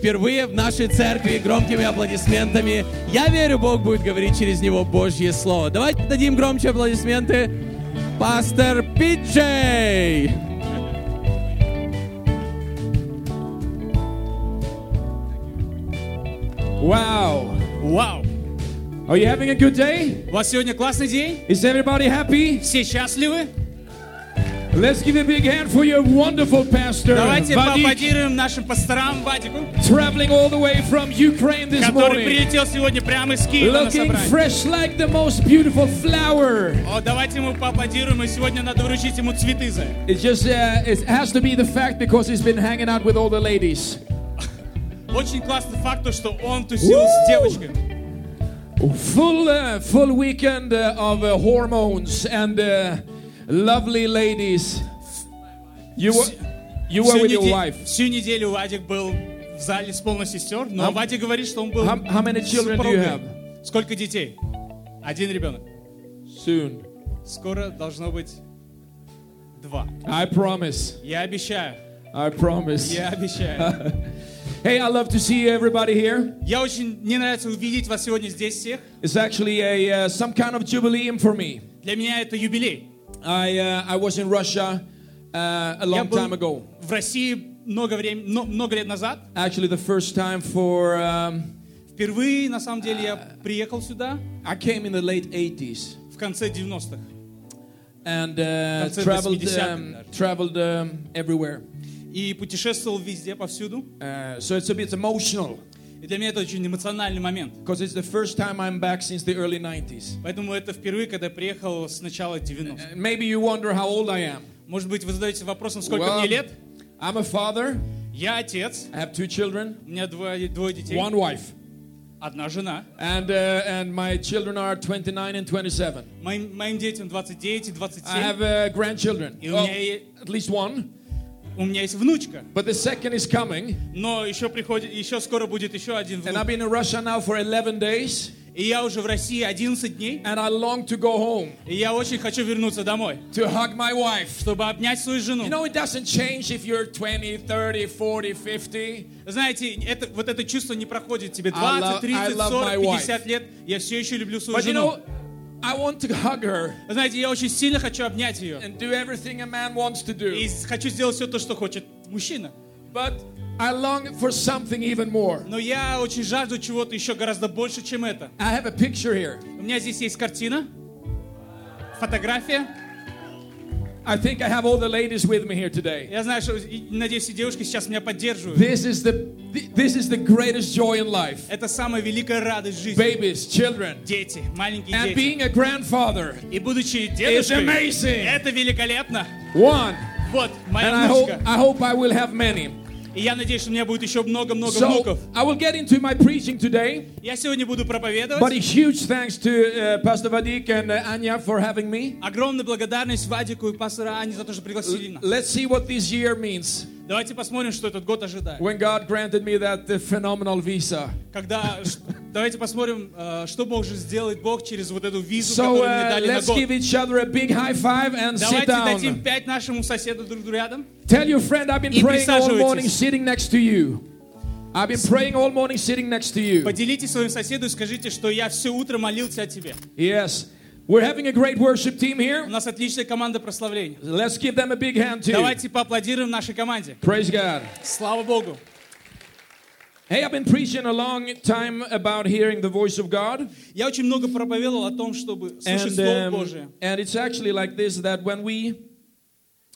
впервые в нашей церкви громкими аплодисментами. Я верю, Бог будет говорить через него Божье Слово. Давайте дадим громче аплодисменты. Пастор Питчей. Wow. Вау! Are you having a good day? У вас сегодня классный день? Is everybody happy? Все счастливы? Let's give a big hand for your wonderful pastor, Давайте Vadik, поаплодируем нашим пасторам Вадику, traveling all the way from Ukraine this который morning, прилетел сегодня прямо из Киева на looking собрание. fresh like the most beautiful flower. О, давайте ему поаплодируем, и сегодня надо вручить ему цветы за это. It just uh, it has to be the fact because he's been hanging out with all the ladies. Очень классный факт, то, что он тусил с девочкой. Full uh, full weekend uh, of uh, hormones and uh, lovely ladies. You were you were Всю, with your неде- wife. всю неделю Вадик был в зале с полной сестер, но How- Вадик говорит, что он был How, how many с children do you супругой. have? Сколько детей? Один ребенок. Soon. Скоро должно быть два. I promise. Я обещаю. I promise. Я обещаю. Hey, I love to see everybody here. Я очень, мне нравится увидеть вас сегодня здесь всех. It's actually a uh, some kind of jubileum for me. Для меня это юбилей. I uh, I was in Russia uh, a Я long был time ago. в России много времени, но- много лет назад. Actually, the first time for um, Впервые, на самом деле, я приехал сюда I came in the late 80s в конце 90-х. and uh, Конце traveled 80-х um, даже. traveled um, everywhere. И путешествовал везде, повсюду. Uh, so it's a bit emotional И для меня это очень эмоциональный момент. because it's the first time I'm back since the early 90s. Поэтому это впервые, когда я приехал с начала 90-х. And maybe you wonder how old I am. Может быть, вы задаете вопросом, сколько Well, мне лет? I'm a father. Я отец, I have two children, у меня двое, двое детей, one wife. одна жена. And, uh, and my children are 29 and 27. Моим, моим детям 29 и 27. I have uh, grandchildren. И у Well, меня, е- at least one. У меня есть внучка. But the second is coming. Но еще приходит, еще скоро будет еще один And I've внук. been in Russia now for 11 days. И я уже в России 11 дней. And I long to go home И я очень хочу вернуться домой, to hug my wife. чтобы обнять свою жену. You know, it doesn't change if you're 20, 30, 40, 50. Знаете, это, вот это чувство не проходит тебе I 20, love- 30, I love 40, my wife. 50 лет. Я все еще люблю свою But you жену. know, I want to hug her Вы Знаете, я очень сильно хочу обнять ее. and do everything a man wants to И do. хочу сделать все то, что хочет мужчина. But I long for something even more. Но я очень жажду чего-то еще гораздо больше, чем это. I have a picture here. У меня здесь есть картина, фотография. I think I have all the ladies with me here today. Я знаю, что, и надеюсь, все девушки сейчас меня поддерживают. This is the this is the greatest joy in life. Это самая великая радость жизни. Babies, children, Дети, маленькие and дети. being a grandfather И будучи is дедушкой, amazing. это великолепно. One, Вот, and моя I hope внучка. I hope I will have many. И я надеюсь, что у меня будет еще много-много So внуков. I will get into my preaching today. Я сегодня буду But проповедовать. a huge thanks to uh, Pastor Vadik and uh, Anya for having me. Огромная благодарность Вадику и пастору Ане за то, что пригласили нас. Let's see what this year means Давайте посмотрим, что этот год ожидает. when God granted me that phenomenal visa. Когда, давайте посмотрим, э, что может сделать Бог через вот эту визу, So которую мне uh, дали на let's год. give each other a big high five and sit Давайте дадим down. пять нашему соседу друг рядом. Tell your friend I've been И praying all morning sitting next to you. I've been praying all morning sitting next to you. Поделитесь своим соседу и скажите, что я все утро молился о тебе. Yes. We're having a great worship team У here. нас отличная команда прославления. Let's give them a big hand too. Давайте поаплодируем нашей команде. Praise God. Слава Богу. Hey, I've been preaching a long time about hearing the voice of God. Я очень много проповедовал о том, чтобы слушать And, Слово um, Божие. and it's actually like this that when we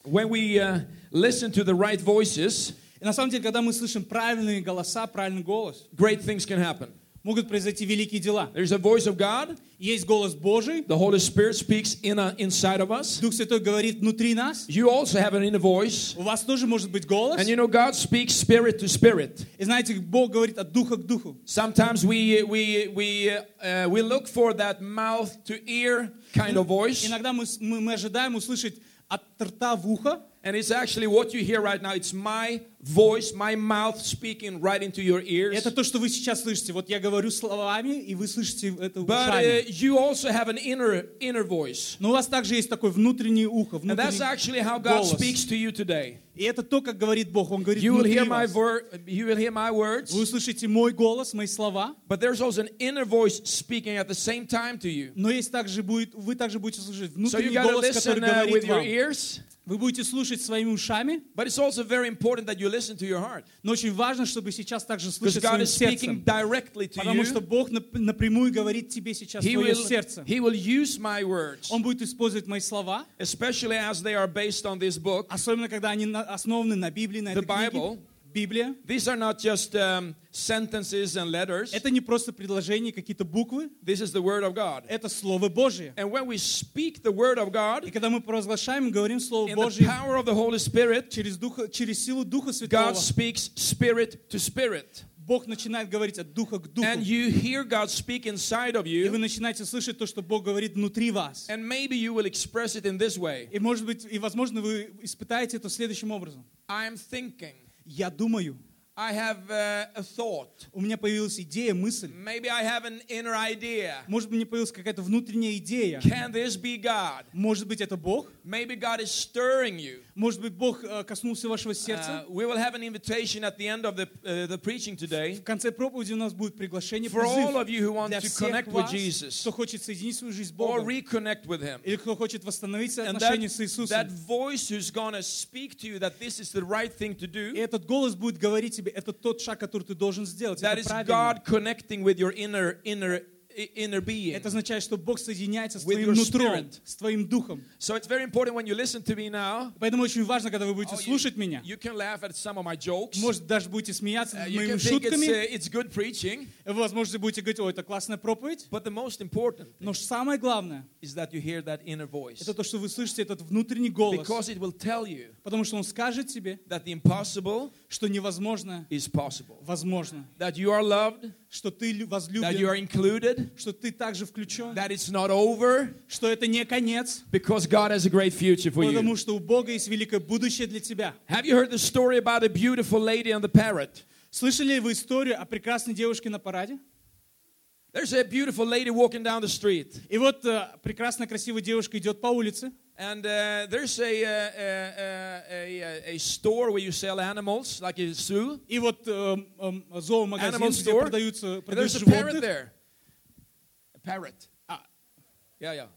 when we uh, listen to the right voices, И на самом деле, когда мы слышим правильные голоса, правильный голос, great things can happen. могут произойти великие дела. There's a voice of God. Есть голос Божий, The Holy Spirit speaks in a, inside of us. Дух Святой говорит внутри нас. You also have an inner voice. У вас тоже может быть голос. And you know, God speaks spirit to spirit. И знаете, Бог говорит от духа к духу. Sometimes we we we uh, we look for that mouth to ear kind of voice, Иногда мы, мы, мы ожидаем услышать от рта в ухо, and it's actually what you hear right now. It's my voice, my mouth speaking right into your ears. Это то, что вы сейчас слышите. Вот я говорю словами, и вы слышите это But uh, ушами. you also have an inner inner voice. Но у вас также есть такое внутреннее ухо, And that's внутренний actually how God голос. speaks to you today. И это то, как говорит Бог. Он говорит You will hear my word, you will hear my words, Вы услышите мой голос, мои слова, but there's also an inner voice speaking at the same time to you. но есть также будет, вы также будете слышать So внутренний to голос, который listen uh, говорит your вам. ears, Вы будете слушать своими ушами, but it's also very important that you listen to your heart. но очень важно, чтобы сейчас также слышать God своим сердцем. directly to Потому что you. Бог нап- напрямую говорит тебе сейчас He твое will, сердце. he will use my words, Он будет использовать мои слова, especially as they are based on this book. особенно когда они основаны на Библии, на The этой книге. Bible. Библия. These are not just um, sentences and letters. Это не просто предложения, какие-то буквы. This is the Word of God. Это Слово Божье. And when we speak the Word of И God когда мы провозглашаем, говорим Слово in the Божье power of the Holy Spirit, через, духа, через силу Духа God Святого, speaks spirit to spirit. Бог начинает говорить от духа к духу. And you hear God speak inside of И вы you. начинаете слышать то, что Бог говорит внутри вас. And maybe you will express it in this way И может быть, и возможно, вы испытаете это следующим образом. I'm thinking, Я думаю, I have uh, a thought. у меня появилась идея, мысль. Maybe I have an inner idea. Может быть, мне появилась какая-то внутренняя идея. Can this be God? Может быть, это Бог. Maybe God is stirring you. Может быть, Бог э, коснулся вашего сердца. Uh, we will have an invitation at the end of the, uh, the preaching today В конце проповеди у нас будет приглашение, for all of you who want to connect with Jesus кто хочет соединить свою жизнь с or Богом, reconnect with Him. или кто хочет восстановить отношения с Иисусом. that voice who's going to speak to you that this is the right thing to И этот голос будет говорить тебе, это тот шаг, который ты должен сделать. that Это is правильно. God connecting with your inner, inner, i- inner being. Это означает, что Бог соединяется с твоим нутром, с твоим духом. So it's very important when you listen to me now. Поэтому очень важно, когда вы будете Oh, слушать меня. you can laugh at some of my jokes. Может, даже будете смеяться Uh, над моими шутками. uh, it's good preaching. Возможно, будете говорить, ой, это классная проповедь. But the most important Но самое главное, is that you hear that inner voice. это то, что вы слышите этот внутренний голос. Because it will tell you Потому что он скажет тебе, that the impossible что невозможно is possible. возможно. That you are loved, Что ты лю- that you are возлюблен, included, что ты также включен, that it's not over, что это не конец, because God has a great future for потому you. что у Бога есть великое будущее для тебя. Have you heard the story about a beautiful lady and the parrot? Слышали ли вы историю о прекрасной девушке на параде? There's a beautiful lady walking down the street, И вот э, прекрасная красивая девушка идет по улице, and uh, there's a, uh, uh, a, a, a store where you sell animals, like a zoo. и вот э, эм, зоомагазин, Animal где store. продаются, And продают there's a parrot животных. there. A parrot. А, Yeah, yeah.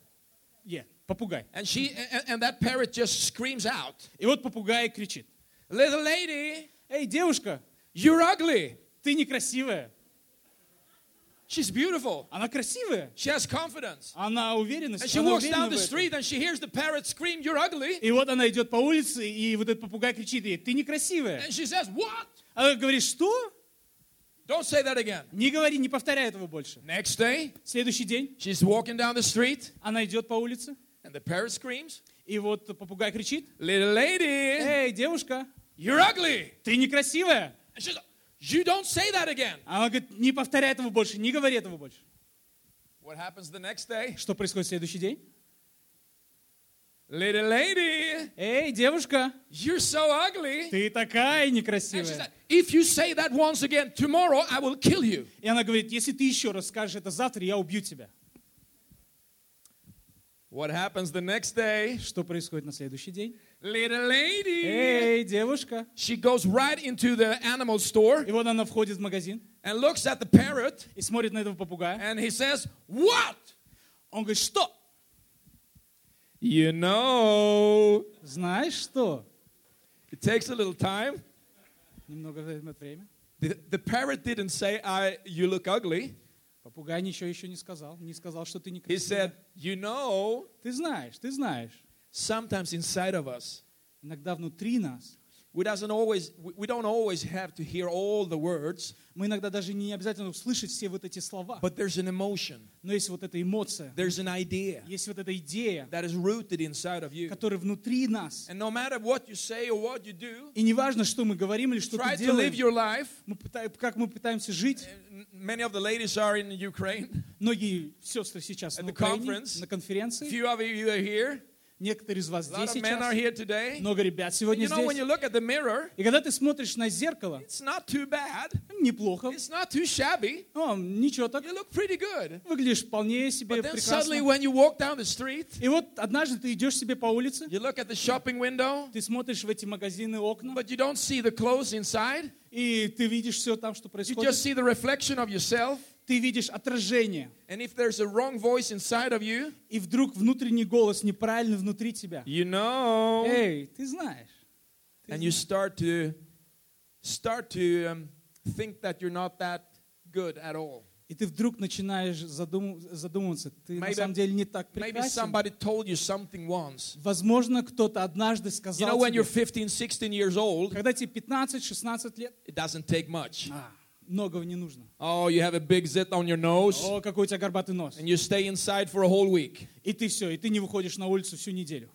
е, попугай. And she and, and that parrot just screams out, И вот попугай кричит, "Little lady, эй, девушка, you're ugly." ты некрасивая. She's beautiful. Она красивая. She has confidence. Она уверена. And she walks down the street and she hears the parrot scream, "You're ugly." И вот она идет по улице, и вот этот попугай кричит ей, ты некрасивая. And she says, "What?" Она говорит, что? Don't say that again. Не говори, не повторяй этого больше. Next day, Следующий день she's walking down the street она идет по улице, and the parrot screams, и вот попугай кричит, "Little lady, эй, девушка, you're ugly." ты некрасивая. And she's like, "You don't say that again." Она говорит, не повторяй этого больше, не говори этого больше. What happens the next day? Что происходит в следующий день? Little lady, Эй, девушка, you're so ugly. ты такая некрасивая. if you say that once again tomorrow, I will kill you. И она говорит, если ты еще раз скажешь это завтра, я убью тебя. What happens the next day? Что происходит на следующий день? Little lady. Эй, девушка. She goes right into the animal store И вот она входит в магазин and looks at the parrot и смотрит на этого попугая. and he says, What? Он говорит, что? You know, Знаешь что? it takes a little time. Немного займет время. The, the parrot didn't say, I, You look ugly. Попугай ничего еще не сказал. Не сказал, что ты He некрасивая. said, You know, Ты знаешь, ты знаешь. sometimes inside of us, Иногда внутри нас we, doesn't always, we we don't always have to hear all the words, мы иногда даже не обязательно услышать все вот эти слова. but there's an emotion, Но есть вот эта эмоция, there's an idea есть вот эта идея, that is rooted inside of you. которая внутри нас. And no matter what you say or what you do, И неважно, что мы говорим или что try ты to live делаем, your life. мы пыта- как мы пытаемся жить. And Many of the ladies are in Ukraine. Многие сестры сейчас At на the Украине, conference. на конференции. Few of you are here. Некоторые из вас здесь сейчас. Много ребят сегодня You know, здесь. mirror, И когда ты смотришь на зеркало, bad. неплохо. Shabby. О, ничего так. Выглядишь вполне себе прекрасно. street, И вот однажды ты идешь себе по улице, window, ты смотришь в эти магазины окна, inside. и ты видишь все там, что You происходит. just see the reflection of yourself. Ты видишь отражение. And if there's a wrong voice inside of you, И вдруг внутренний голос неправильно внутри тебя. you know. Эй, ты знаешь. And you start to start to um, think that you're not that good at all. И ты вдруг начинаешь задум- задумываться, ты на Maybe- самом деле не так прекрасен. somebody told you something once. Возможно, кто-то однажды You сказал know, when тебе, you're 15, 16 years old, когда тебе 15-16 лет, it doesn't take much. а, многого не нужно. Oh, you have a big zit on your nose, О, какой у тебя горбатый нос. and you stay inside for a whole week. И ты все, и ты не выходишь на улицу всю неделю.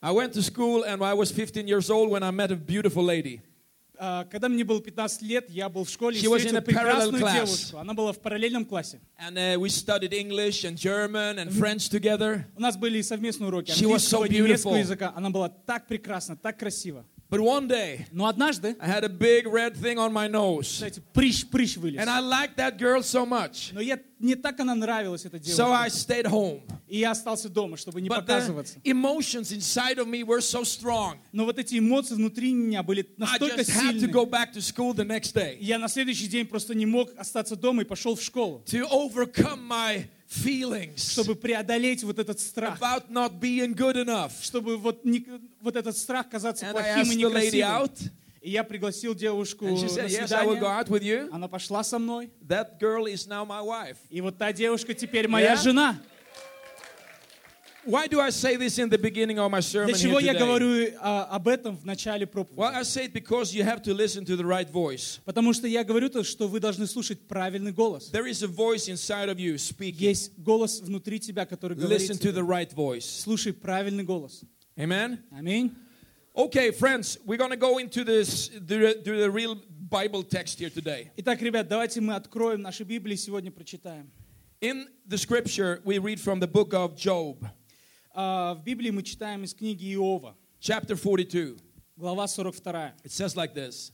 I went to school, and I was 15 years old when I met a beautiful lady. А, Когда мне было 15 лет, я был в школе и She was in встретил a parallel прекрасную class. девушку. Она была в параллельном классе. And uh, we studied English and German and French together. У нас были совместные уроки was so английского, немецкого языка. Она была так прекрасна, так красива. But one day, Но однажды, I had a big red thing on my nose. кстати, прыщ-прыщ вылез. And I liked that girl so much. Но я, мне так она нравилась, эта So I девушка. stayed home. И я остался дома, чтобы не But the показываться. emotions inside of me were so strong. Но вот эти эмоции внутри меня были I настолько just had to сильные. go back to school the next day Я на следующий день просто не мог остаться дома и пошел в школу, to overcome my feelings чтобы преодолеть вот этот страх. about not being good enough. Чтобы вот, не- вот этот страх казаться And I плохим и asked the lady некрасивым. out, И я пригласил девушку and she на said, Yes, I will go свидание. out with you. Она пошла со мной. That girl is now my wife. И вот та девушка теперь моя Yeah? жена. Why do I say this in the beginning of my sermon Для чего here я today? говорю а, об этом в начале Well, проповеди? I say it because you have to listen to the right voice. Потому что я говорю то, что вы должны слушать правильный голос. There is a voice inside of you speaking. Есть голос внутри тебя, который говорит Listen to тебе, the right voice. слушай правильный голос. Amen. Аминь. Okay, friends, we're going to go into this the, the, the real Bible text here today. Итак, ребят, давайте мы откроем наши Библии и сегодня прочитаем. In the scripture, we read from the book of Job, А, В Библии мы читаем из книги Иова, chapter 42. глава 42. It says like this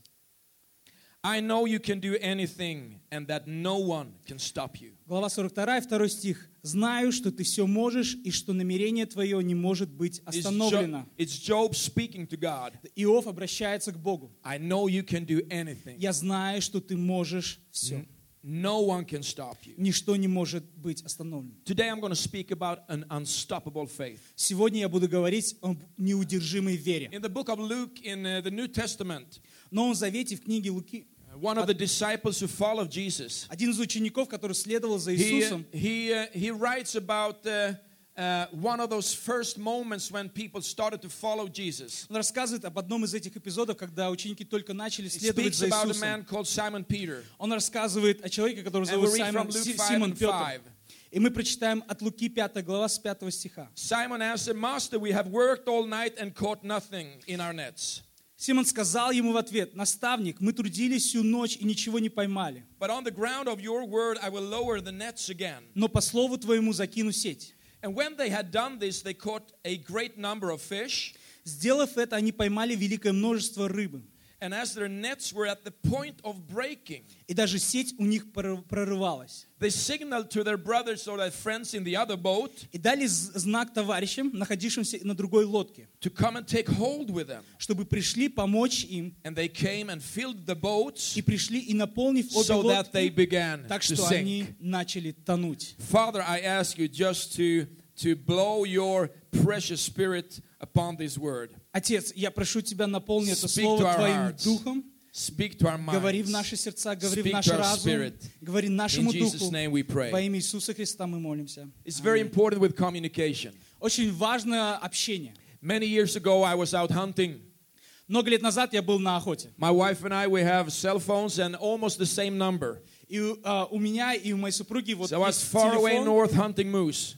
I know you can do anything and that no one can stop you. Глава 42, второй стих. «Знаю, что ты все можешь, и что намерение твое не может быть остановлено». It's Job speaking to God. Иов обращается к Богу. I know you can do anything. «Я знаю, что ты можешь все. No one can stop you. Ничто не может быть остановлено». Today I'm going to speak about an unstoppable faith. Сегодня я буду говорить об неудержимой вере. In the book of Luke in uh, the New Testament, В Новом Завете, в книге Луки, uh, one of the disciples who followed Jesus, один из учеников, который следовал за he, Иисусом, he, uh, he writes about uh, one of those first moments when people started to follow Jesus. он рассказывает об одном из этих эпизодов, когда ученики только начали следовать за about a Иисусом. man called Simon Peter. Он рассказывает о человеке, которого зовут Саймон, from Luke Си- 5 Симон Петр. 5. И мы прочитаем от Луки 5 глава с 5 стиха. Simon answered, Master, we have worked all night and caught nothing in our nets. Симон сказал ему в ответ, «Наставник, мы трудились всю ночь и ничего не поймали, но по слову твоему закину сеть». And when they had done this, they caught a great number of fish. Сделав это, они поймали великое множество рыбы. And as their nets were at the point of breaking, И даже сеть у них прор- прорывалась. they signaled to their brothers or their friends in the other boat И дали з- знак товарищам, находившимся на другой лодке, to come and take hold with them. чтобы пришли помочь им. And they came and filled the boats И пришли, и наполнив обе so that they лодки, began так to что они sink. начали тонуть. Father, I ask you just to, to blow your precious spirit upon this word. Отец, я прошу Тебя, наполни это Speak to слово our Твоим hearts. духом, Speak to our говори в minds. наши сердца, говори Speak в наш to our разум, spirit. говори In нашему Jesus' духу. name we Во pray. имя Иисуса Христа мы молимся. It's very important with communication. Очень важно общение. Many years ago, I was out hunting. Много лет назад я был на охоте. My wife and I, we have cell phones and almost the same number. И а, у меня и у моей супруги вот So I was есть far away телефон. north hunting moose.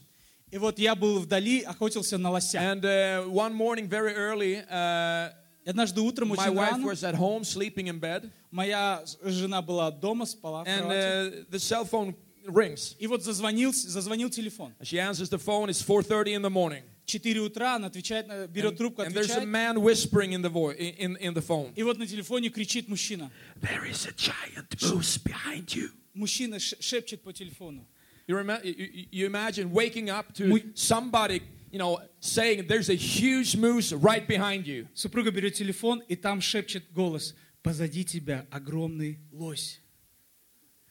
И вот я был вдали, охотился на лося. And uh, one morning, very early, uh, однажды утром my очень wife рано was at home sleeping in bed. моя жена была дома, спала в And uh, the cell phone rings. И вот зазвонил, зазвонил телефон. She answers the phone. It's 4:30 in the morning. 4 утра, она отвечает, на- берет трубку, And there's a отвечает. man whispering in the voice in, in the phone. И вот на телефоне кричит мужчина. There is a giant moose behind you. Мужчина шепчет по телефону. You, rem- you, you- imagine waking up to somebody, you know, saying there's a huge moose right behind you. Супруга берет телефон, и там шепчет голос. Позади тебя огромный лось.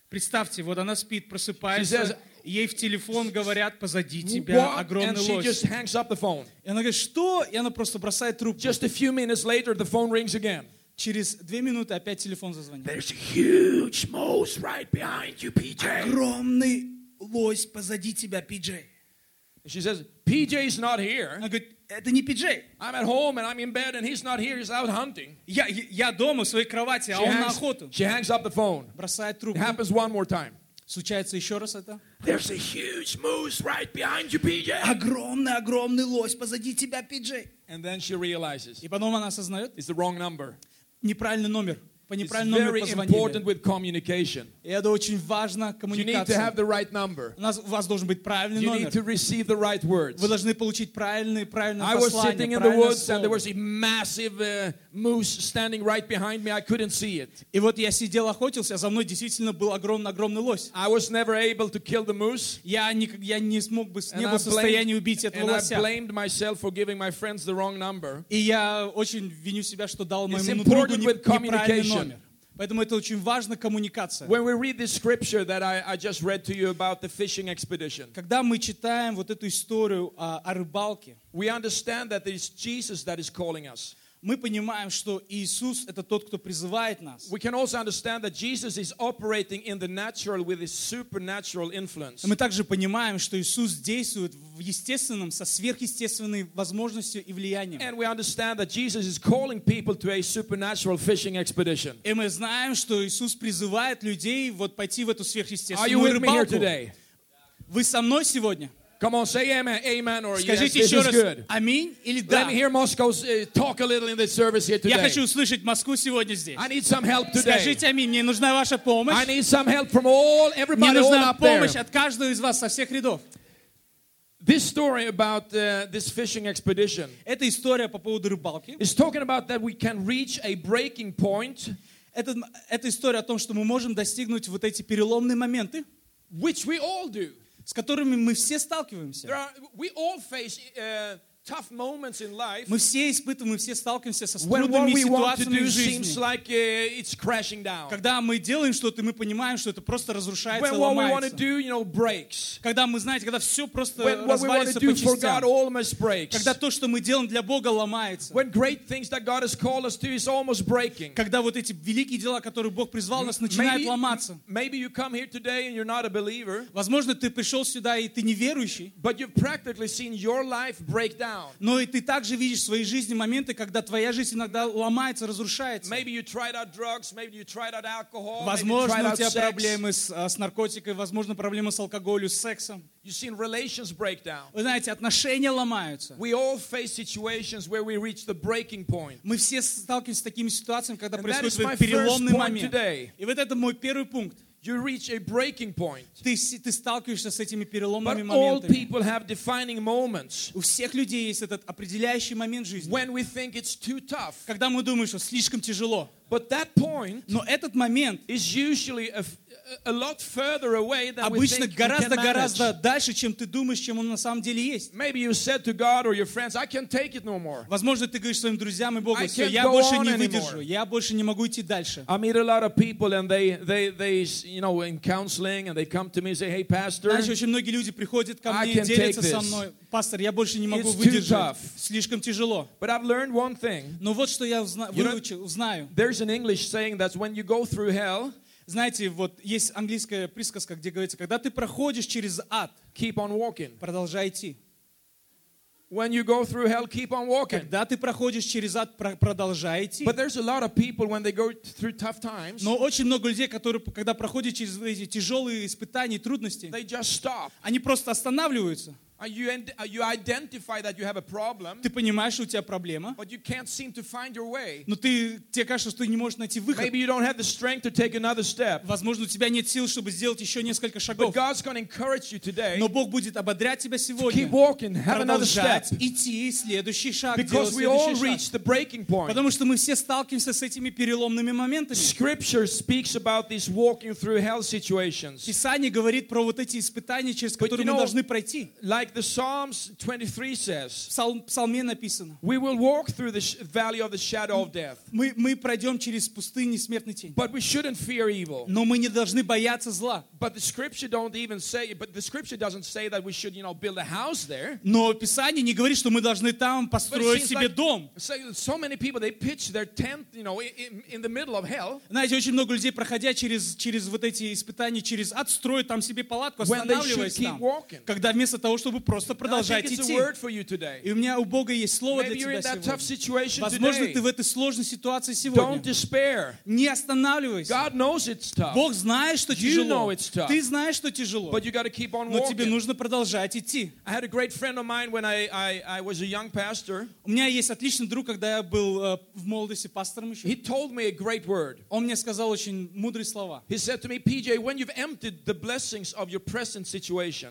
Представьте, вот она спит, просыпается, ей в телефон говорят, позади тебя What? And огромный she лось. just hangs up the phone. И она говорит, что? И она просто бросает трубку. Just a few minutes later, the phone rings again. Через две минуты опять телефон зазвонил. There's a huge moose right behind you, PJ. Огромный лось позади тебя, Пиджей. She says, PJ's not here. Она говорит, это не Пиджей. I'm at home and I'm in bed and he's not here. He's out hunting. Я, я дома в своей кровати, а She он на hangs, охоту. she hangs up the phone. Бросает It трубку. happens one more time. Случается еще раз это. There's a huge moose right behind you, PJ. Огромный, огромный лось позади тебя, Пиджей. And then she realizes И потом она осознает, it's the wrong number. неправильный номер. По It's неправильному номеру very позвонили. important with communication. И это очень важно, You need to коммуникация. have the right number. У, нас, у вас должен быть правильный You need to номер. receive the right words. Вы должны получить правильные, правильное I was sitting послание, in the правильное woods and there слово. was a massive uh, moose standing right behind me. I couldn't see it. И вот я сидел, охотился, а за мной действительно был огромный-огромный лось. I was never able to kill the moose. Я не, я не смог бы, не And был I в состоянии убить blamed, этого and I лося. blamed myself for giving my friends the wrong number. И я очень виню себя, что дал It's моему другу important не- with неправильный communication. номер. Поэтому это очень важно, коммуникация. When we read this scripture that I, I just read to you about the fishing expedition, Когда мы читаем вот эту историю о, о рыбалке, we understand that it's Jesus that is calling us. Мы понимаем, что Иисус — это тот, кто призывает нас. We can also understand that Jesus is operating in the natural with his supernatural influence. Мы также понимаем, что Иисус действует в естественном, со сверхъестественной возможностью и влиянием. And we understand that Jesus is calling people to a supernatural fishing expedition. И мы знаем, что Иисус призывает людей вот пойти в эту Are you сверхъестественную with me here рыбалку. today? Вы со мной сегодня? Come on, say amen, amen, or yes, Скажите this еще is раз good. аминь или Let да. me hear Moscow uh, talk a little in this service here Я today. хочу услышать Москву сегодня здесь. I need some help today. Скажите аминь, мне нужна ваша помощь. I need some help from all Мне everybody all нужна up there. помощь от каждого из вас со всех рядов. This story about uh, this fishing expedition Это история по поводу рыбалки. is talking about that we can reach a breaking point, Это, это история о том, что мы можем достигнуть вот эти переломные моменты, which we all do. С которыми мы все сталкиваемся. are, we all face uh, tough moments in life Мы все испытываем, мы все сталкиваемся со when what трудными we want to ситуациями do в seems жизни. like uh, it's crashing down. Когда мы делаем что-то, и мы понимаем, что это просто разрушается и When what we want to ломается. do, you know, breaks. Когда мы, знаете, когда все просто When what we want to развалится do по for God частям. almost breaks. Когда то, что мы делаем для Бога, ломается. When great things that God has called us to is almost breaking. Когда вот эти великие дела, которые Бог призвал нас, начинают ломаться. maybe you come here today and you're not a believer, Возможно, ты пришел сюда, и ты неверующий, but you've practically seen your life break down. Но и ты также видишь в своей жизни моменты, когда твоя жизнь иногда ломается, разрушается. Возможно, у тебя проблемы с, а, с наркотикой, возможно, проблемы с алкоголем, с сексом. You've seen relations break down. Вы знаете, отношения ломаются. We all face situations where we reach the breaking point. Мы все сталкиваемся с такими ситуациями, когда And происходит переломный момент. today. И вот это мой первый пункт. You reach a breaking point. Ты, с- ты сталкиваешься с этими But переломными all моментами. people have defining moments У всех людей есть этот определяющий момент жизни, when we think it's too tough. когда мы думаем, что слишком тяжело. But that point Но этот момент is usually a, a lot further away than we обычно think we can гораздо-гораздо manage. дальше, чем ты думаешь, чем он на самом деле есть. Maybe you said to God or your friends, I can't take it no more. Возможно, ты говоришь своим друзьям и Богу, I все, can't я go больше on не anymore. выдержу, я больше не могу идти дальше. I meet a lot of people and they, they, they, you know, in counseling and they come to me and say, hey, pastor, Знаешь, очень многие люди приходят ко I мне, can't делятся take со this. мной. Пастор, я больше не могу It's too выдержать. tough. Слишком тяжело. but I've learned one thing. Но вот что я узна- You know- выучил, узнаю. There's an English saying that when you go through hell, Знаете, вот есть английская присказка, где говорится, когда ты проходишь через ад, keep on walking. продолжай идти. When you go through hell, keep on walking. Когда ты проходишь через ад, про- продолжай идти. But there's a lot of people when they go through tough times, Но очень много людей, которые, когда проходят через эти тяжелые испытания и трудности, they just stop. они просто останавливаются. You, and, you identify that you have a problem, ты понимаешь, что у тебя проблема, but you can't seem to find your way. но ты, тебе кажется, что ты не можешь найти выход. Maybe you don't have the strength to take another step. Возможно, у тебя нет сил, чтобы сделать еще несколько шагов. But God's going to encourage you today Но Бог будет ободрять тебя сегодня. keep walking, have another step. Продолжать идти, следующий шаг, Because we all следующий reach шаг. the breaking point. Потому что мы все сталкиваемся с этими переломными моментами. Scripture speaks about these walking through hell situations. Писание говорит про вот эти испытания, через которые мы должны пройти. Like the Psalms 23 В says, Псал- Псалме написано. we will walk through the valley of the shadow of death, Мы, мы пройдем через пустыни смертной тень. but we shouldn't fear evil. Но мы не должны бояться зла. But the scripture don't even say, but the scripture doesn't say that we should, you know, build a house there. Но Писание не говорит, что мы должны там построить себе like- дом. so, many people, they pitch their tent, you know, in, in the middle of hell. Знаете, очень много людей, проходя через, через вот эти испытания, через ад, строят там себе палатку, останавливаясь там. Когда вместо того, чтобы просто a идти. И у меня у Бога есть слово для Maybe in тебя сегодня. Возможно, ты в этой сложной ситуации сегодня. Не останавливайся. Бог знает, что тяжело. Ты знаешь, что тяжело. Но тебе нужно продолжать идти. У меня есть отличный друг, когда я был э, в молодости пастором еще. Он мне сказал очень мудрые слова. PJ,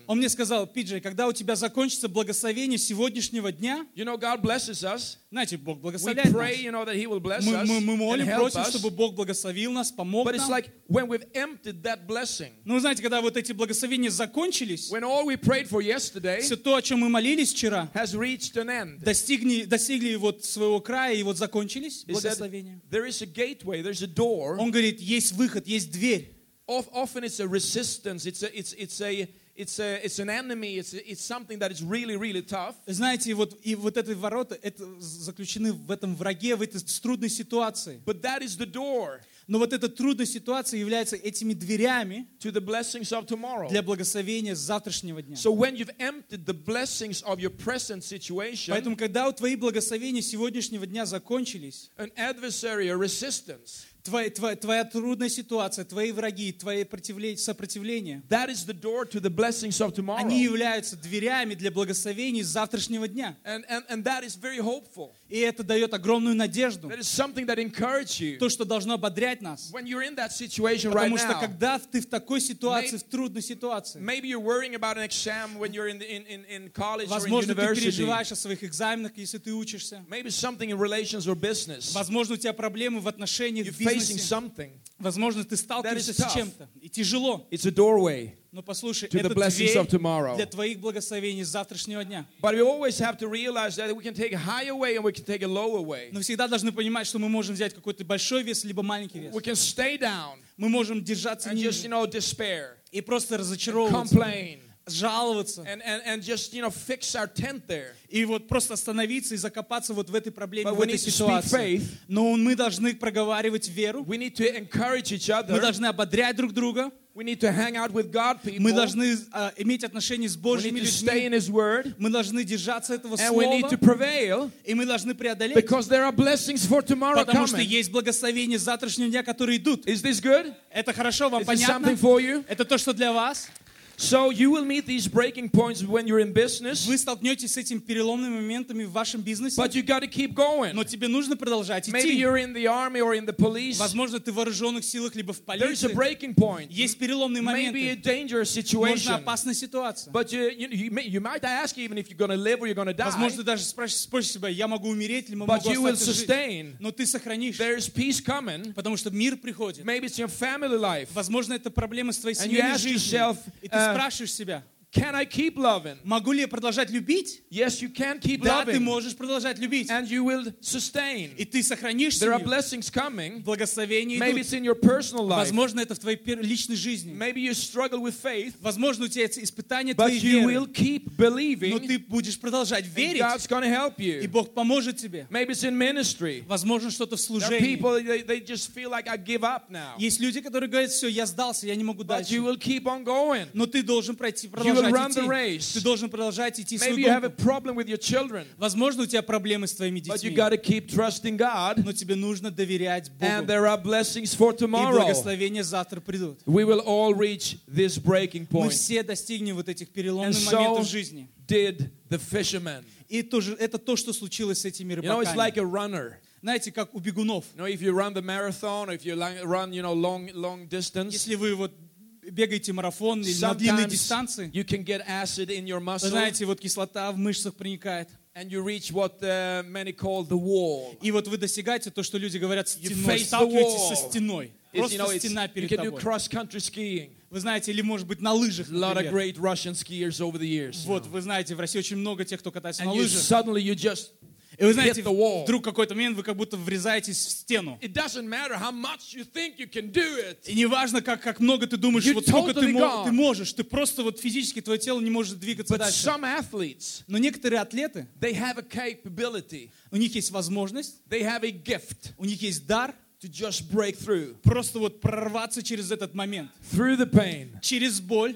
Он мне сказал, Пиджей, когда у тебя закончится благословение сегодняшнего дня, you know, God blesses us. знаете, Бог We благословляет pray, нас. you know, that He will bless Мы, мы, мы молим, просим, us. чтобы Бог благословил нас, помог But it's нам. like when we've emptied that blessing, Ну, вы знаете, когда вот эти благословения закончились, when all we prayed for yesterday все то, о чем мы молились вчера, has reached an end. достигли, достигли вот своего края и вот закончились благословения. there is a gateway, there's a door. Он говорит, есть выход, есть дверь. Of- Often it's a resistance, it's a, it's, it's a, it's a, it's an enemy, it's, a, it's something that is really, really tough. Знаете, вот, и вот эти ворота это заключены в этом враге, в этой трудной ситуации. But that is the door Но вот эта трудная ситуация является этими дверями to the blessings of tomorrow. для благословения завтрашнего дня. So when you've emptied the blessings of your present situation, Поэтому, когда твои благословения сегодняшнего дня закончились, an adversary, a resistance, твоя, твоя, твоя трудная ситуация, твои враги, твои противле- сопротивления, that is the door to the blessings of tomorrow. они являются дверями для благословений завтрашнего дня. And, and, and that is very hopeful. И это дает огромную надежду. That is something that encourages you. То, что должно ободрять нас. When you're in that situation right Потому что now, когда ты в такой ситуации, May- в трудной ситуации, maybe you're worrying about an exam when you're in, the, in, in, in college or in возможно, ты university. переживаешь о своих экзаменах, если ты учишься. Maybe something in relations or business. Возможно, у тебя проблемы в отношениях, в facing бизнесе. something. Возможно, ты сталкиваешься That is с чем-то. И тяжело. It's a doorway. Но послушай, To the это blessings of дверь tomorrow. для твоих благословений завтрашнего дня. But we always have to realize that we can take a higher way and we can take a lower way. Но всегда должны понимать, что мы можем взять какой-то большой вес, либо маленький вес. We can stay down Мы можем держаться and just, you ниже know, despair, и просто разочаровываться, complain, жаловаться. and, and, and just, you know, fix our tent there. И вот просто остановиться и закопаться вот в этой проблеме, But в этой ситуации. faith. Но мы должны проговаривать веру. We need to encourage each Мы должны ободрять друг друга. We need to hang out with God people. Мы должны а, иметь отношения с We Божьими need to stay людьми. in His Word. Мы должны держаться этого And we need to слова. prevail И мы должны преодолеть. because there are blessings for tomorrow Потому что coming. есть благословения завтрашнего дня, которые идут. Is this good? Это хорошо, вам Is this понятно? something for you? Это то, что для вас. So you will meet these breaking points when you're in business, Вы столкнетесь с этими переломными моментами в вашем бизнесе. but you got to keep going. Но тебе нужно продолжать Maybe идти. you're in the army or in the police. Возможно, ты в вооруженных силах, либо в There is a полиции. breaking point. Есть переломные Maybe a моменты. dangerous Можно situation. опасная ситуация. But you, you, you, may, you might ask even if you're going to live or you're going to die. Возможно, ты даже спрашиваешь спросишь себя, я могу умереть или могу But you will остаться жить. sustain. Но ты сохранишь, There's peace coming. потому что мир приходит. Maybe it's your family life. Возможно, это проблема с твоей And you семейной ask жизнью. yourself, И ты uh, спрашиваешь себя, Can I keep loving? могу ли я продолжать любить? Yes, you can keep Да, ты loving. можешь продолжать любить. And you will sustain. И ты сохранишь There are blessings coming. Благословения Maybe идут. it's in your personal life. Возможно, это в твоей личной жизни. Maybe you struggle with faith. Возможно, у тебя But твоей you веры. will keep Но believing. ты будешь продолжать And верить, God's going to help и you. Бог поможет тебе. Maybe it's in ministry. Возможно, что-то в There are служении. people, they, they just feel like I give up now. Есть люди, которые говорят, все, я сдался, я не могу But you дальше. will keep on going. Но ты должен пройти, продолжать run the race. Ты должен продолжать идти свою Maybe you have a problem with your children, Возможно, у тебя проблемы с твоими but you детьми, got to keep trusting God, но тебе нужно доверять and Богу. there are blessings for И tomorrow. благословения завтра придут. We will all reach this breaking Мы point. все достигнем вот этих And переломных so моментов жизни. did the fishermen. И тоже, это то, что случилось с этими You know, it's like рыбаками. a runner. Знаете, как у бегунов. You know, if you run the marathon, if you run, you know, long, long distance, Если вы вот бегаете марафон или на sometimes дистанции, you can get acid in your вы muscle, знаете, вот кислота в мышцах проникает. and you reach what uh, many call the wall. И вот вы достигаете то, что люди говорят You стеной, the сталкиваетесь со стеной. It's, you Просто know, стена you перед can do тобой. cross-country skiing. Вы знаете, или может быть на лыжах, lot of great Russian skiers over the years. you Вот, вы знаете, в России очень много тех, кто катается на And you лыжах. suddenly you just И вы знаете, вдруг какой-то момент вы как будто врезаетесь в стену. И неважно, как, как много ты думаешь, You're вот сколько ты, totally мо- gone. ты можешь, ты просто вот физически твое тело не может двигаться But дальше. some athletes, Но некоторые атлеты, they have a capability, у них есть возможность, they have a gift у них есть дар to just break through просто вот прорваться через этот момент, through the pain. через боль.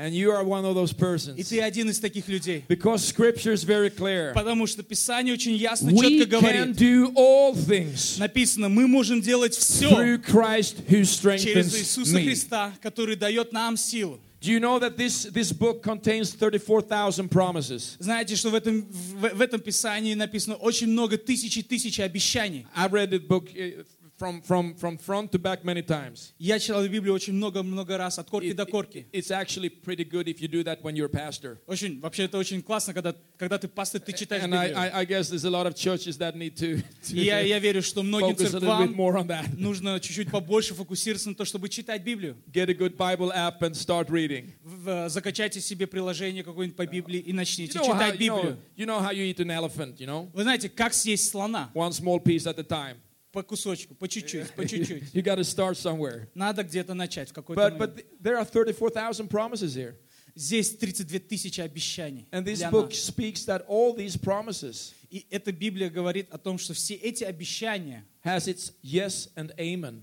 And you are one of those И persons. ты один из таких людей. Because scripture is very clear. Потому что Писание очень ясно, We четко can говорит. do all things Написано, мы можем делать все through Christ who через strengthens Иисуса me. Христа, который дает нам силу. Do you know that this, this book contains 34,000 promises? Знаете, что в этом, в, в этом Писании написано очень много тысяч и тысяч обещаний. I've read the book uh, from, from, from front to back many times. Я читал Библию очень много-много раз, от корки It- до корки. it's actually pretty good if you do that when you're a pastor. Очень, вообще это очень классно, когда, когда ты пастырь, ты читаешь And I, Библию. I, I guess there's a lot of churches that need to, to И я, я верю, что многим focus a little bit церквам more on that. нужно чуть-чуть побольше фокусироваться на то, чтобы читать Библию. Get a good Bible app and start reading. В- в- Закачайте себе приложение какое-нибудь по Библии и You начните know, how, читать you, know, Библию. you know how you eat an elephant, you know? Вы знаете, как съесть слона? One small piece at a time. По кусочку, по чуть-чуть, по чуть-чуть. You got to start somewhere. Надо где-то начать в какой-то But, момент. but th- there are 34,000 promises here. Здесь 32 тысячи обещаний And this для book нас. speaks that all these promises И эта Библия говорит о том, что все эти обещания, has its yes and amen.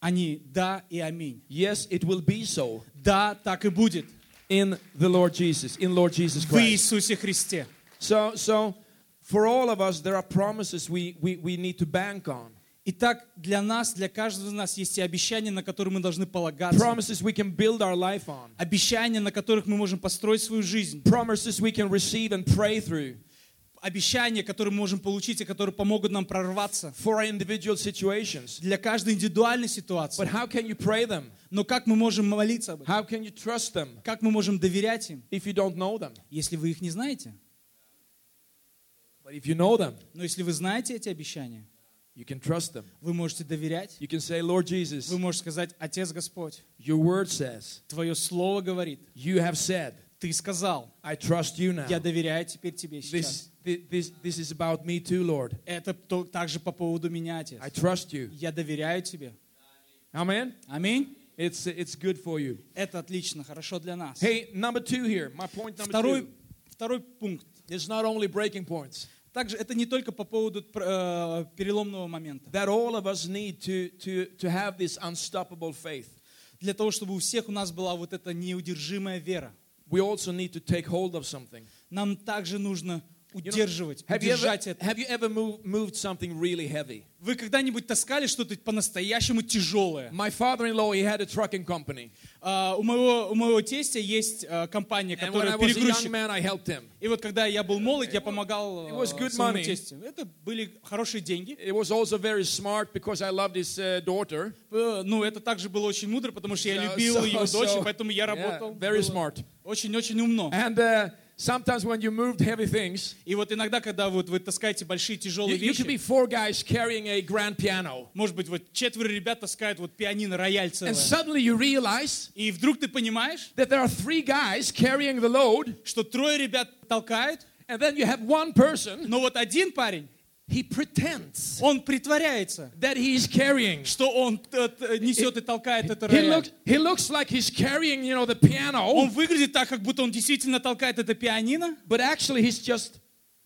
они да и аминь. Yes, it will be so Да, так и будет in the Lord Jesus, in Lord Jesus в Christ. Иисусе Христе. So, so for all of us, there are promises we, we, we need to bank on. Итак, для нас, для каждого из нас есть и обещания, на которые мы должны полагаться. Promises we can build our life on. Обещания, на которых мы можем построить свою жизнь. Promises we can receive and pray through Обещания, которые мы можем получить и которые помогут нам прорваться for our individual situations. для каждой индивидуальной But ситуации. how can you pray them? Но как мы можем молиться об этом? How can you trust them Как мы можем доверять им, if you don't know them? если вы их не знаете? But if you know them, Но если вы знаете эти обещания, you can trust them. вы можете доверять. You can say, Lord Jesus, Вы можете сказать, Отец Господь, your word says, Твое Слово говорит, you have said, Ты сказал, I trust you now. я доверяю теперь Тебе сейчас. This, thi- this, this is about me too, Lord. Это то- также по поводу меня, Отец. I trust you. Я доверяю Тебе. Amen? Аминь. It's, it's good for you. Это отлично, хорошо для нас. Hey, number two here. My point number Второй, two. второй пункт. It's not only breaking points. Также это не только по поводу э, переломного момента. That all of us need to, to, to have this unstoppable faith. Для того, чтобы у всех у нас была вот эта неудержимая вера. We also need to take hold of something. Нам также нужно удерживать, you ever, удержать это. have you ever moved, moved something really heavy? Вы когда-нибудь таскали что-то по-настоящему тяжелое? My father-in-law, he had a trucking company. А, у, моего, у моего тестя есть а, компания, которая I was a young перегрузчик. man, I helped him. И вот когда я был молод, я помогал It was а, good своему money. тестю. Это были хорошие деньги. It was also very smart because I loved his uh, daughter. Э, Ну, это также было очень мудро, потому что я So- любил so- его дочь, so- поэтому я yeah, работал. very Было smart. Очень-очень умно. And uh, sometimes when you moved heavy things, И вот иногда, когда вот вы таскаете большие you, тяжелые you could be вещи, four guys carrying a grand piano. может быть, вот четверо ребят таскают вот пианино, рояль And целое. suddenly you realize И вдруг ты понимаешь, that there are three guys carrying the load, что трое ребят толкают, and then you have one person, но вот один парень, he pretends он притворяется, that he is carrying. что он э, т- несет и толкает это He рояль. looks, he looks like he's carrying, you know, the Он piano, выглядит так, как будто он действительно толкает это пианино, but actually he's just,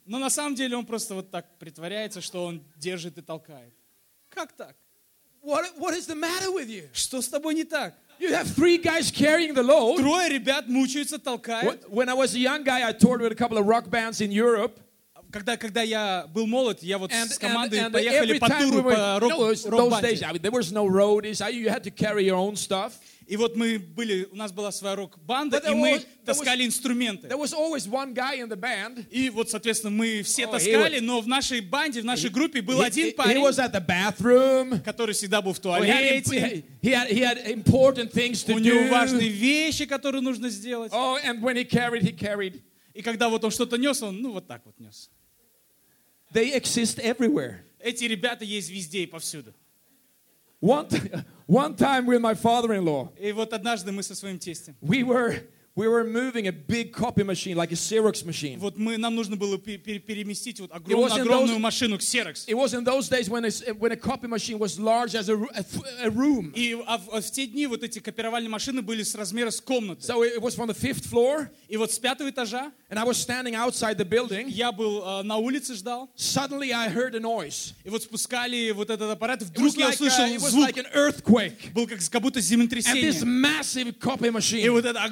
но на самом деле он просто вот так притворяется, что он держит и толкает. Как так? what, what is the matter with you? Что с тобой не так? You have three guys carrying the load. Трое ребят мучаются, толкают. Wh- When I was a young guy, I toured with a couple of rock bands in Europe. Когда, когда я был молод, я вот And, с and, командой and поехали every по time we туру were, по you рок, know, those, рок-банде. days, I mean, there was no roadies. You had to carry your own stuff. И вот мы были, у нас была своя рок-банда, и мы was- таскали was- инструменты. There was always one guy in the band. И вот, соответственно, мы все Oh, he таскали, was- но в нашей банде, в нашей группе был He, один he- he парень, was at the bathroom. который всегда был в he, туалете. he, had, he had important things to У него важные вещи, которые нужно сделать. Oh, and when he carried, he carried. И когда вот он что-то нес, он, ну, вот так вот нес. They exist everywhere. Эти ребята есть везде и повсюду. One, one time with my father-in-law, И вот однажды мы со своим тестем, we were we were moving a big copy machine, like a Xerox machine. вот мы, нам нужно было пе- пе- переместить вот огромную, огромную машину Xerox. It was in those days when a, when a copy machine was large as a, a a room. И а в, а в те дни вот эти копировальные машины были с размера с комнаты. So it was from the fifth floor, И вот с пятого этажа and I was standing outside the building. я был э, на улице, ждал. Suddenly, I heard a noise. И вот спускали вот этот аппарат, и вдруг я like, услышал uh, it was звук. like an earthquake, Был как, как будто and this землетрясение. massive copy И machine вот эта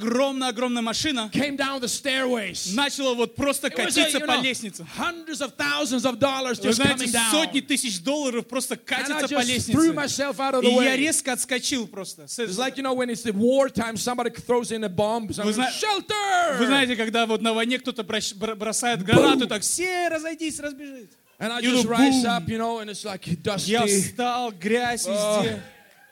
огромная-огромная машина came down the stairways. начала вот просто uh, катиться по лестнице. hundreds of thousands of dollars Вы just знаете, coming down. сотни тысяч долларов просто катятся по threw лестнице. myself out of И я резко отскочил просто. It's like, you know, when it's the wartime, somebody throws in a bomb. Somebody, зна- Shelter! Вы знаете, когда вот на войне кто-то брос- бр- бросает гранату, так все разойдись, разбежись. and I just rise up, you know, and it's like dusty. Я встал, грязь Oh. везде,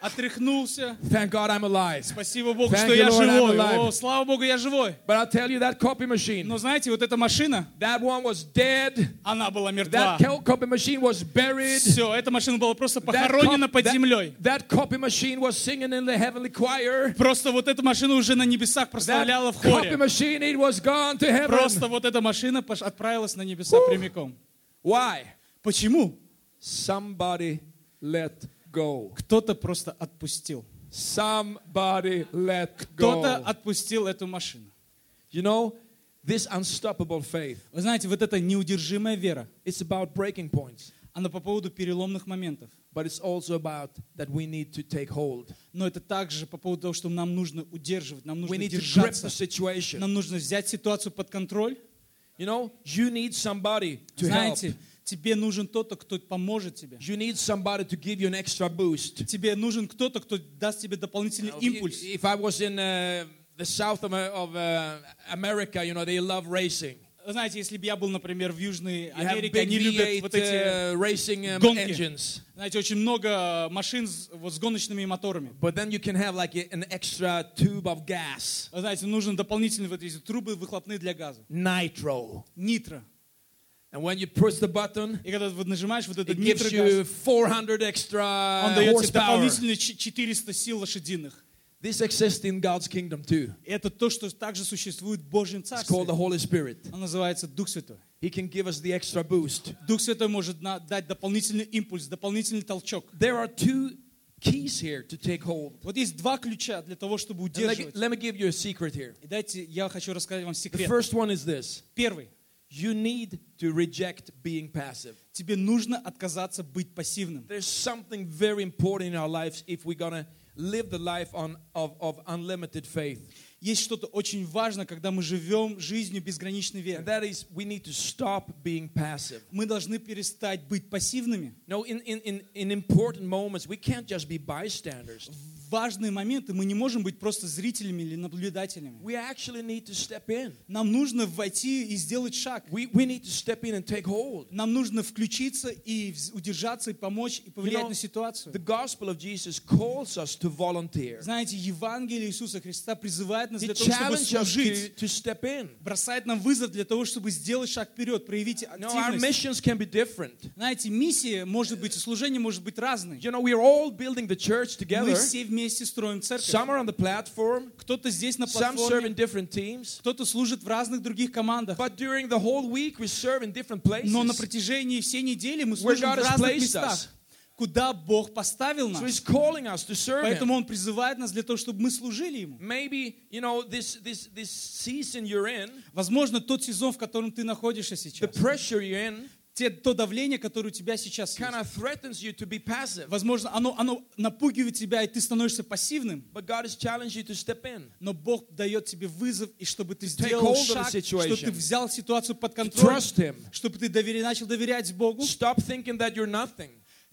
отряхнулся. Thank God I'm alive. Спасибо Богу, Thank что я Lord, живой. О, слава Богу, я живой. But I'll tell you, that copy machine, Но знаете, вот эта машина, that one was dead. она была мертва. That co- copy machine was buried. Все, эта машина была просто That, похоронена под that- землей. that copy machine was singing in the heavenly choir. Просто вот эта машина уже на небесах That прославляла в copy хоре. machine, it was gone to heaven. Просто вот эта машина отправилась на небеса Ух. прямиком. Why? Почему? Somebody let go. Кто-то просто отпустил. Somebody let Кто-то отпустил эту машину. You know, this unstoppable faith, Вы знаете, вот эта неудержимая вера, it's about breaking points, она по поводу переломных моментов. but it's also about that we need to take hold. Но это также по поводу того, что нам нужно удерживать, нам We нужно need to grip the situation. Нам нужно взять ситуацию под контроль. You know, you need somebody to help. Тебе нужен кто-то, кто поможет тебе. You need somebody to give you an extra boost. Тебе нужен кто-то, кто даст тебе дополнительный импульс. If, if I was in uh, the south of, of uh, America, you know, they love racing. Знаете, если бы я был, например, в Южной Америке, они любят V8 вот эти, uh, racing um, гонки. engines. знаете, очень много машин с, вот, с гоночными моторами. But then you can have like a- an extra tube of gas, Вы знаете, нужны дополнительные вот эти трубы выхлопные для газа. nitro. Нитро. And when you push the button, И когда вот нажимаешь вот it этот gives нитрогаз, you 400 extra он дает тебе horsepower. дополнительные ч- 400 сил лошадиных. This exists in God's kingdom too. И это то, что также существует в Божьем It's called the Царстве. Holy Spirit. Он называется Дух Святой. He can give us the extra boost. Дух Святой может на- дать дополнительный импульс, дополнительный толчок. There are two keys here to take hold. Вот есть два ключа для того, чтобы And let, удерживать. let me give you a secret here. И дайте, я хочу рассказать вам The секрет. first one is this Первый. you need to reject being passive. Тебе нужно отказаться быть пассивным. There's something very important in our lives if we're going to live the life on, of, of unlimited faith. Есть что-то очень важное, когда мы живем жизнью безграничной And веры. that is, we need to stop being passive. Мы должны перестать быть пассивными. No, in, in, in, in important moments, we can't just be bystanders. Важные моменты мы не можем быть просто зрителями или наблюдателями. We actually need to step in. Нам нужно войти и сделать шаг. We, we need to step in and take hold. Нам нужно включиться и удержаться, и помочь, и повлиять know, на ситуацию. The gospel of Jesus calls us to volunteer. Знаете, Евангелие Иисуса Христа призывает нас He для того, чтобы us to, служить, to step in. бросает нам вызов для того, чтобы сделать шаг вперед, проявить No, our активность. missions can be different. Знаете, миссия может быть, и служение может быть разной. You know, we're all building the church Мы together. все вместе строим церковь. Some are on the platform, Кто-то здесь на some serve in платформе, different teams. кто-то служит в разных других командах. But during the whole week, we serve in different Но на places. протяжении всей недели мы Where служим God в разных местах, us. куда Бог поставил So нас. He's calling us to serve Поэтому. Он призывает нас для того, чтобы мы служили Ему. Maybe, you know, this, this, this season you're in, Возможно, тот сезон, в котором ты находишься the сейчас, pressure you're in, те, то давление, которое у тебя сейчас есть. Возможно, оно, оно напугивает тебя, и ты становишься пассивным. But God has challenged you to step in, Но Бог дает тебе вызов, и чтобы ты сделал шаг, чтобы ты взял ситуацию под контроль, trust Him. чтобы ты довери- начал доверять Богу. Stop thinking that you're nothing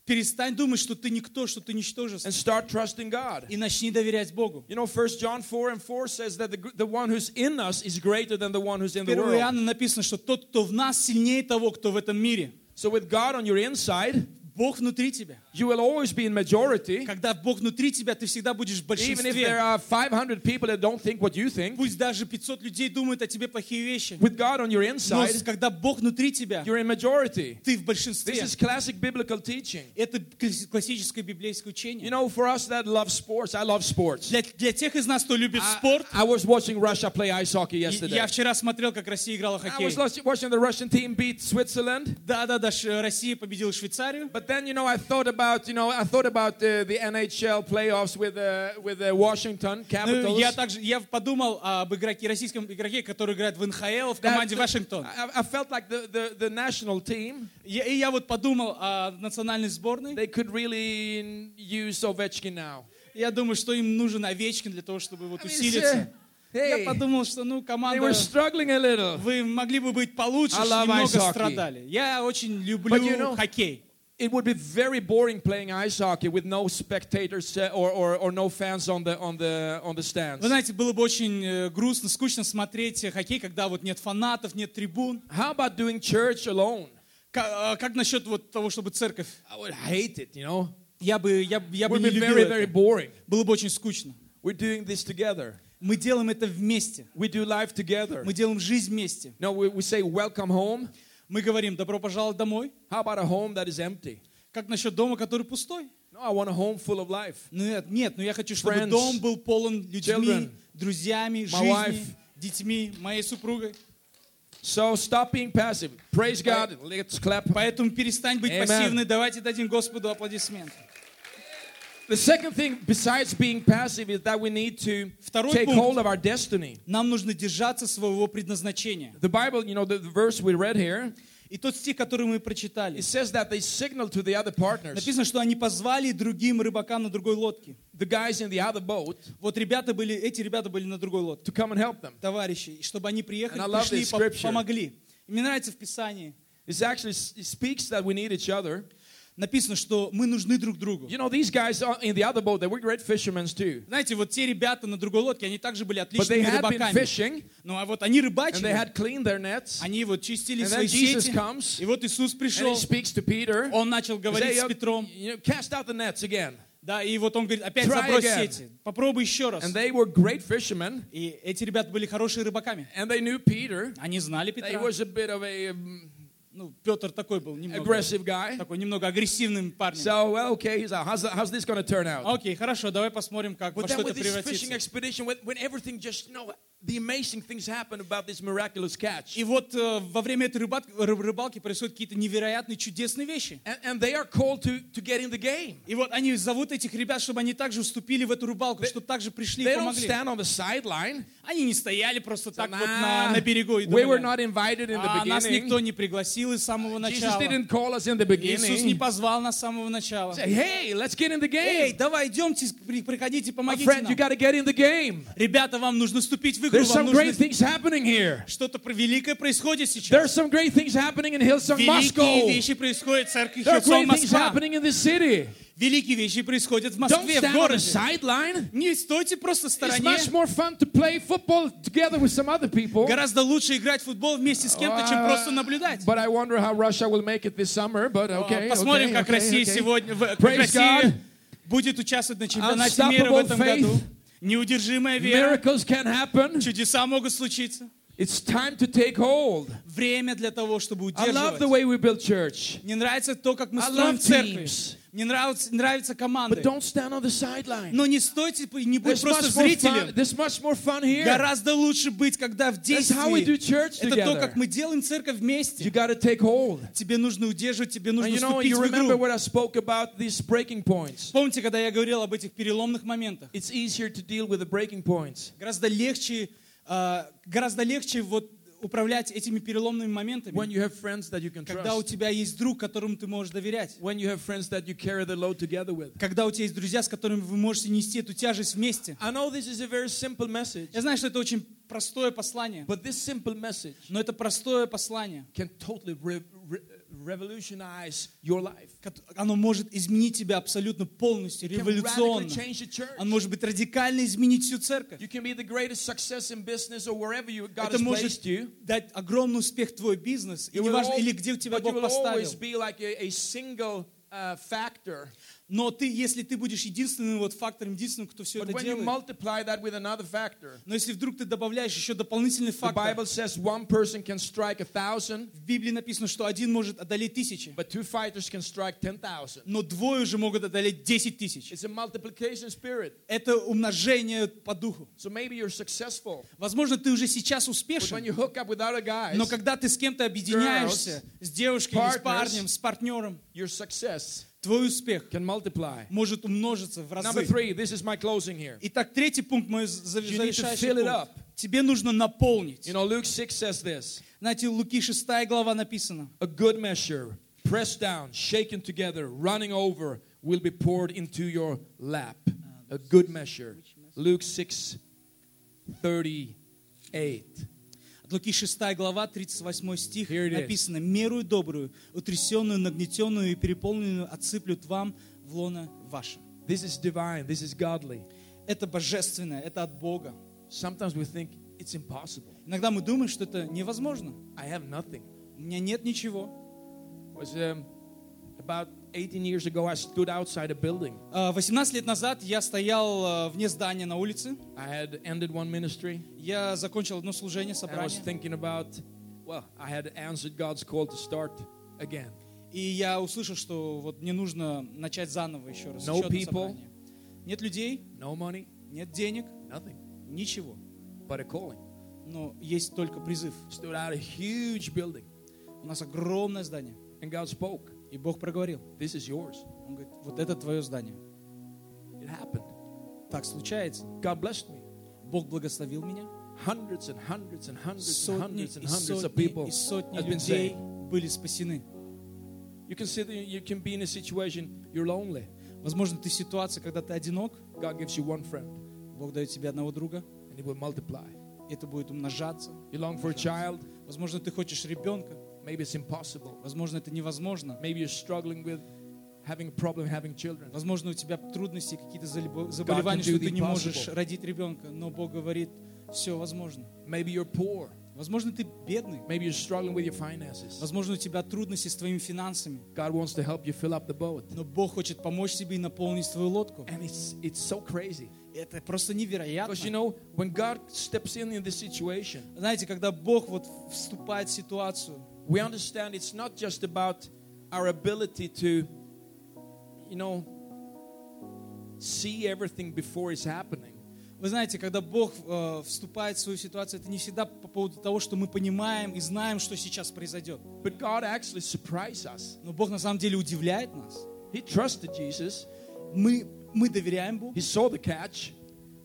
Перестань думать, что ты никто, что ты ничтожество, and start trusting God. и начни доверять Богу. You know, 1 John 4 and 4 says that the, gr- the one who's in us is greater than the one who's in the 1 world. Иоанна написано, что тот, кто в нас, сильнее того, кто в этом мире. So with God on your inside, Бог внутри тебя. you will always be in majority. Когда Бог внутри тебя, ты всегда будешь в Even if there большинстве. are 500 people that don't think what you think, Пусть даже 500 людей думают о тебе плохие вещи. with God on your Но inside, когда Бог внутри тебя, you're in majority. ты в This большинстве. is classic biblical teaching. Это класс- классическое библейское You учение. know, for us that love sports, I love sports. Для, для тех из нас, кто любит I, спорт, I was watching Russia play ice hockey и- yesterday. я вчера смотрел, как Россия играла в I хоккей. was los- watching the Russian team beat Switzerland. Да-да-да, ш- Россия победила Швейцарию. But then, you know, I thought about, you know, I thought about uh, the NHL playoffs with uh, with uh, Washington Ну, Capitals. я также я подумал об игроке, российском игроке, который играет в НХЛ в команде Вашингтон. I, I felt like the, the, the national team, Я- И я вот подумал о национальной сборной. they could really use Ovechkin now. Я думаю, что им нужен Овечкин для того, чтобы вот I mean, усилиться. uh, Я hey, подумал, что ну they команда, were struggling a little. вы могли бы быть получше, немного страдали. Я очень люблю you know- хоккей. It would be very boring playing ice hockey with no spectators uh, or, or, or no fans on the on the on the stands. Вы знаете, было бы очень э, грустно, скучно смотреть э, хоккей, когда вот нет фанатов, нет трибун. How about doing church alone? Ка- а Как насчет вот того, чтобы церковь? I would hate it, you know. Я бы, я, б- я бы Would не be любил very very это. boring. Было бы очень скучно. We're doing this together. Мы делаем это вместе. We do life together. Мы делаем жизнь вместе. No, we, we say welcome home. Мы говорим, добро пожаловать домой. How about a home that is empty? Как насчет дома, который пустой? No, I want a home full of life. Нет, нет, но я хочу, чтобы Friends, дом был полон людьми, children, друзьями, жизнью, wife. детьми, моей супругой. So stop being passive. Praise God. Let's clap. Поэтому перестань быть Amen. пассивной. Давайте дадим Господу аплодисменты. The second thing, besides being passive, is that we need to Второй take пункт. hold of our destiny. Нам нужно держаться своего предназначения. The Bible, you know, the, the verse we read here, И тот стих, который мы прочитали, it says that they signaled to the other partners, написано, что они позвали другим рыбакам на другой лодке. the guys in the other boat, Вот ребята были, эти ребята были на другой лодке, to come and help them. товарищи, и чтобы они приехали, And I love пришли и this по- scripture. помогли. И мне нравится в Писании, It actually it speaks that we need each other. Написано, что мы нужны друг другу. You know, these guys in the other boat, they were great fishermen too. Знаете, вот те ребята на другой лодке, они также были they отличными рыбаками. fishing Ну а вот они and they рыбачили, had cleaned their nets. они вот чистили And свои Jesus сети. comes И вот Иисус and пришел, he speaks to Peter. он начал говорить say, с Петром, you know, cast out the nets again. да, и вот он говорит, опять Try забрось again. сети, попробуй еще раз. And they were great fishermen. И эти ребята были хорошие рыбаками. And they knew Peter. Они знали Петра. was a bit of a um, Ну, Петр такой был, немного, aggressive guy. такой немного агрессивным парнем. So, well, okay, he's like, how's, how's this going to turn out? Окей, хорошо, давай посмотрим, как, во But что then это with this fishing превратится. expedition, when, when everything just, you know, the amazing things happen about this miraculous catch. И вот э, во время этой рыбат- рыб- рыбалки происходят какие-то невероятные, чудесные вещи. And, and they are called to, to get in the game. И вот они зовут этих ребят, чтобы они также вступили в эту рыбалку, чтобы также пришли и They don't помогли. stand on the sideline. Они не стояли просто так вот Nah, на, на берегу и we were думали, not invited in the «А, нас никто beginning. не пригласил из самого Jesus начала. didn't call us in the Иисус не beginning. позвал нас с самого начала. Say, hey, let's get in the Эй, game. давай, идемте, при- приходите, My помогите friend, you нам. to get in the game. Ребята, вам нужно вступить в игру, There's вам some great нужно... things happening here. Что-то про- великое происходит There's сейчас. some great things happening in Hillsong Великие Moscow. вещи происходят в церкви There are Хилсон great things Москва. happening in this city. Великие вещи происходят в Don't Москве, в stand on the городе. sideline. Не стойте просто в It's стороне. much more fun to play football together with some other people. Гораздо лучше играть в футбол вместе с кем-то, чем Uh, просто наблюдать. But I wonder how Russia will make it this summer. But okay, Посмотрим, okay, как okay, Россия okay. сегодня, в- как Praise Россия God. будет участвовать на чемпионате мира в Unstoppable этом faith. году. Неудержимая вера. Miracles can happen. Чудеса могут случиться. It's time to take hold. Время для того, чтобы I love the удерживать. way we build church. Мне нравится то, как мы строим церкви. Мне нравятся But команды. don't stand on the sideline. Но не стойте, не будь There's просто зрителем. there's much more fun here. Гораздо лучше быть, когда в That's how we do действии. church Это то, together. как мы делаем церковь You вместе. got to take hold. Тебе нужно удерживать, тебе And нужно you know, you remember what I spoke about these breaking points. Помните, когда я говорил об этих переломных моментах? It's easier to deal with the breaking points. Гораздо легче, гораздо легче вот управлять этими переломными моментами, when you have friends that you can когда у trust, тебя есть друг, которому ты можешь доверять, when you have friends that you carry the load together with. когда у тебя есть друзья, с которыми вы можете нести эту тяжесть вместе. I know this is a very simple message, Я знаю, что это очень простое послание, but this simple message но это простое послание. can totally re- re- Оно может изменить тебя абсолютно полностью, революционно. Оно может быть радикально изменить всю церковь. Это может дать огромный успех в твой бизнес, и неважно, или где тебя Бог поставил. Но ты, если ты будешь единственным вот фактором, единственным, кто все But это делает, factor, но если вдруг ты добавляешь еще дополнительный the фактор, Bible says one person can strike a thousand, в Библии написано, что один может одолеть тысячи, но двое уже могут одолеть десять тысяч. Это умножение по духу. So maybe you're successful, Возможно, ты уже сейчас успешен, guys, но когда ты с кем-то объединяешься, с девушкой, или с partners, парнем, с партнером, your success твой успех can multiply. может умножиться в Number разы. three, this is my closing here. Итак, третий пункт, мой за- You need to завершающий fill it пункт. up. Тебе нужно наполнить. You know, Luke 6 says this Знаете, у Луки 6 глава написано. A good measure, pressed down, shaken together, running over, will be poured into your lap. A good measure. Luke 6 38. От Луки 6 глава, 38 стих написано. «Мерую добрую, утрясенную, нагнетенную и переполненную отсыплют вам в лоно ваше». This is divine, this is godly. Это божественное, это от Бога. Sometimes we think it's impossible. Иногда мы думаем, что это невозможно. I have nothing. У меня нет ничего. was um, about 18 years ago, I stood outside a building. А, 18 лет назад я стоял а, вне здания на улице. I had ended one ministry, Я закончил одно служение, собрание. И я услышал, что вот мне нужно начать заново еще раз. No еще people. Нет людей, No money, нет денег, nothing, ничего. but a calling. Но есть только призыв. Stood out a huge building, У нас огромное здание. and God spoke, И Бог проговорил. This is yours. Он говорит, вот это твое здание. It happened. Так случается. God blessed me. Бог благословил меня. Hundreds and hundreds and hundreds and hundreds and hundreds of сотни people и сотни have been людей saved. были спасены. You can sit there, you can be in a situation you're lonely. Возможно, ты в ситуации, когда ты одинок, God gives you one friend, Бог дает тебе одного друга, and He will multiply. это будет умножаться. You long for a child, Возможно, ты хочешь ребенка, maybe it's impossible. возможно, это невозможно. Maybe you're struggling with having a problem having children. Возможно, у тебя трудности, какие-то заболевания, что ты не можешь родить ребенка, но Бог говорит, все возможно. Maybe you're poor. Возможно, ты бедный, Maybe you're struggling with your finances. возможно, у тебя трудности с твоими финансами, God wants to help you fill up the boat. но Бог хочет помочь тебе и наполнить твою лодку. And it's, it's so crazy. Это просто Because you невероятно. know, when God steps in in this situation, Знаете, когда Бог вот вступает в ситуацию, we understand it's not just about our ability to, you know, see everything before it's happening. Вы знаете, когда Бог э, вступает в свою ситуацию, это не всегда по поводу того, что мы понимаем и знаем, что сейчас произойдет. But God actually surprised us. Но Бог на самом деле удивляет нас. He trusted Jesus. Мы, мы доверяем Богу. He saw the catch.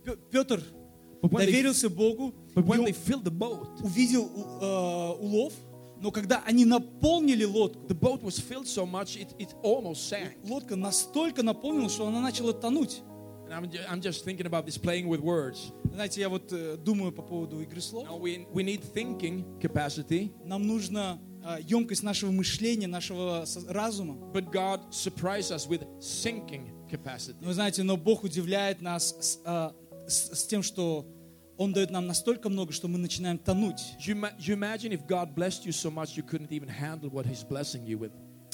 Пе- Петр But when, they, доверился Богу, but when they filled the boat, увидел э, улов, но когда они наполнили лодку, the boat was filled so much it, it almost sank. лодка настолько наполнилась, что она начала тонуть. And I'm, I'm just thinking about this playing with words. Знаете, я вот э, думаю по поводу игры слов. Now we, we need thinking capacity, Нам нужна э, емкость нашего мышления, нашего разума. but God surprised us with sinking capacity. Вы знаете, но Бог удивляет нас с, э, с- с тем, что Он дает нам настолько много, что мы начинаем тонуть.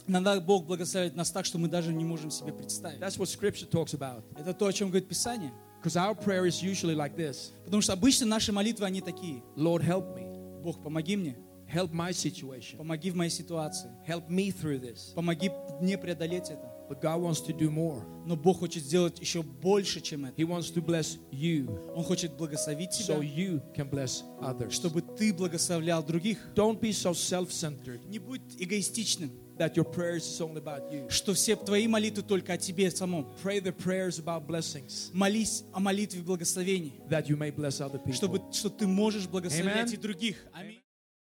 Иногда Бог благословляет нас так, что мы даже не можем себе представить. That's what Scripture talks about. Это то, о чем говорит Писание. Because our prayer is usually like this Потому что обычно наши молитвы, они такие. Lord, help me. Бог, помоги мне. Help my situation. Помоги в моей ситуации. Help me through this. Помоги мне преодолеть это. But God wants to do more. Но Бог хочет сделать еще больше, чем это. He wants to bless you Он хочет благословить so тебя, you can bless others. чтобы ты благословлял других. Don't be so self centered Не будь эгоистичным, that your prayers is only about you. что все твои молитвы только о тебе самом. Pray the prayers about blessings Молись о молитве благословений, that you may bless other people. чтобы что ты можешь благословлять Amen. и других. Аминь.